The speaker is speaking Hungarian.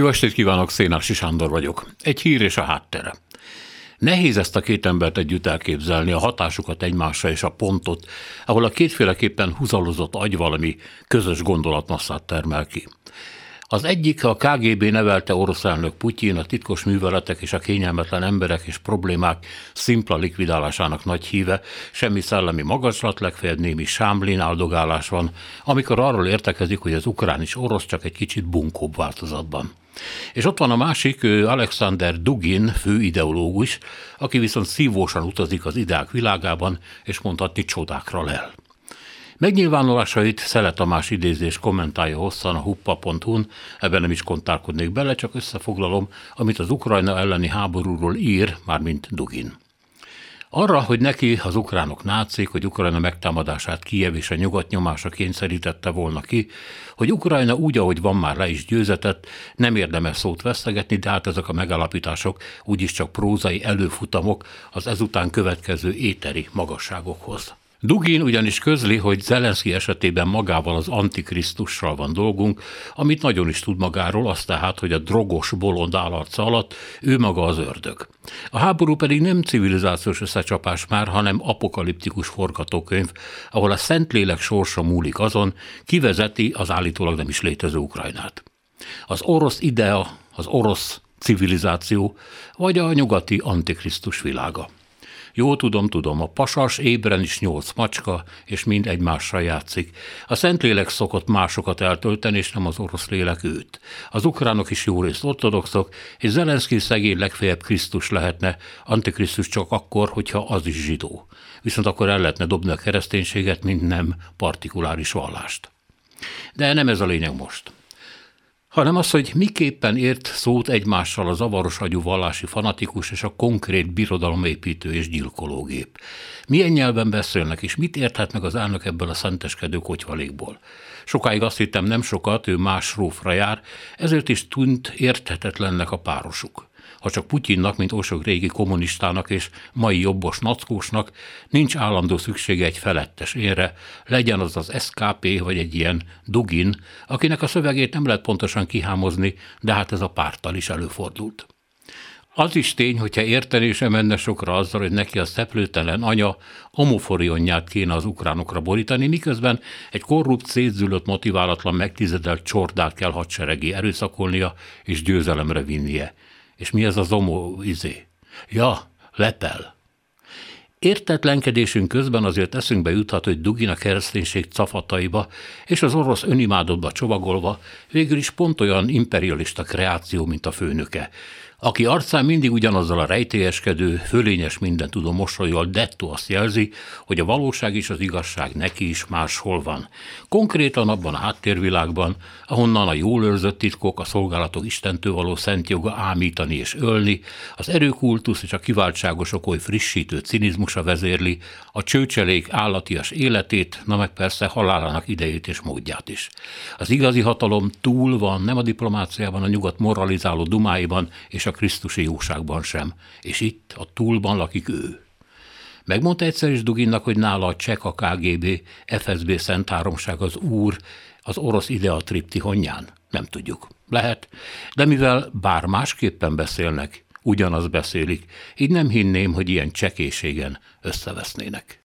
Jó estét kívánok, Szénási Sándor vagyok. Egy hír és a háttere. Nehéz ezt a két embert együtt elképzelni, a hatásukat egymásra és a pontot, ahol a kétféleképpen húzalozott agy valami közös gondolatmasszát termel ki. Az egyik a KGB nevelte orosz elnök Putyin a titkos műveletek és a kényelmetlen emberek és problémák szimpla likvidálásának nagy híve, semmi szellemi magaslat, legfeljebb némi sámlin áldogálás van, amikor arról értekezik, hogy az ukrán is orosz, csak egy kicsit bunkóbb változatban. És ott van a másik, Alexander Dugin, főideológus, aki viszont szívósan utazik az ideák világában, és mondhatni csodákra lel. Megnyilvánulásait Szele Tamás idézés kommentálja hosszan a huppa.hu-n, ebben nem is kontálkodnék bele, csak összefoglalom, amit az Ukrajna elleni háborúról ír, mármint Dugin. Arra, hogy neki az ukránok nácik, hogy Ukrajna megtámadását Kijev és a nyugat nyomása kényszerítette volna ki, hogy Ukrajna úgy, ahogy van már le is győzetett, nem érdemes szót vesztegetni, de hát ezek a megállapítások úgyis csak prózai előfutamok az ezután következő éteri magasságokhoz. Dugin ugyanis közli, hogy Zelenszky esetében magával az antikrisztussal van dolgunk, amit nagyon is tud magáról, az tehát, hogy a drogos bolond állarca alatt ő maga az ördög. A háború pedig nem civilizációs összecsapás már, hanem apokaliptikus forgatókönyv, ahol a Szentlélek sorsa múlik azon, kivezeti az állítólag nem is létező Ukrajnát. Az orosz idea, az orosz civilizáció, vagy a nyugati antikrisztus világa. Jó tudom, tudom, a pasas ébren is nyolc macska, és mind egymással játszik. A Szentlélek szokott másokat eltölteni, és nem az orosz lélek őt. Az ukránok is jó részt ortodoxok, és Zelenszky szegény legfeljebb Krisztus lehetne, Antikrisztus csak akkor, hogyha az is zsidó. Viszont akkor el lehetne dobni a kereszténységet, mint nem partikuláris vallást. De nem ez a lényeg most hanem az, hogy miképpen ért szót egymással a zavaros agyú vallási fanatikus és a konkrét birodalomépítő és gyilkológép. Milyen nyelven beszélnek, és mit érthet meg az elnök ebből a szenteskedő kotyvalékból? Sokáig azt hittem nem sokat, ő más rófra jár, ezért is tűnt érthetetlennek a párosuk ha csak Putyinnak, mint osok régi kommunistának és mai jobbos nackósnak nincs állandó szüksége egy felettes érre, legyen az az SKP vagy egy ilyen Dugin, akinek a szövegét nem lehet pontosan kihámozni, de hát ez a párttal is előfordult. Az is tény, hogyha érteni sem menne sokra azzal, hogy neki a szeplőtelen anya homoforionját kéne az ukránokra borítani, miközben egy korrupt, szétzülött, motiválatlan, megtizedelt csordát kell hadseregi erőszakolnia és győzelemre vinnie. És mi ez az omó izé? Ja, lepel. Értetlenkedésünk közben azért eszünkbe juthat, hogy Dugin a kereszténység cafataiba és az orosz önimádotba csomagolva végül is pont olyan imperialista kreáció, mint a főnöke, aki arcán mindig ugyanazzal a rejtélyeskedő, fölényes minden tudom mosolyjal dettó azt jelzi, hogy a valóság és az igazság neki is máshol van. Konkrétan abban a háttérvilágban, ahonnan a jól őrzött titkok, a szolgálatok istentől való szent joga ámítani és ölni, az erőkultusz és a kiváltságosok oly frissítő cinizmusa vezérli, a csőcselék állatias életét, na meg persze halálának idejét és módját is. Az igazi hatalom túl van, nem a diplomáciában, a nyugat moralizáló dumáiban és a Krisztusi jóságban sem, és itt a túlban lakik ő. Megmondta egyszer is Duginnak, hogy nála a csek, a KGB, FSB Szent az úr, az orosz idea triptihonján? Nem tudjuk. Lehet, de mivel bár másképpen beszélnek, ugyanaz beszélik, így nem hinném, hogy ilyen csekéségen összevesznének.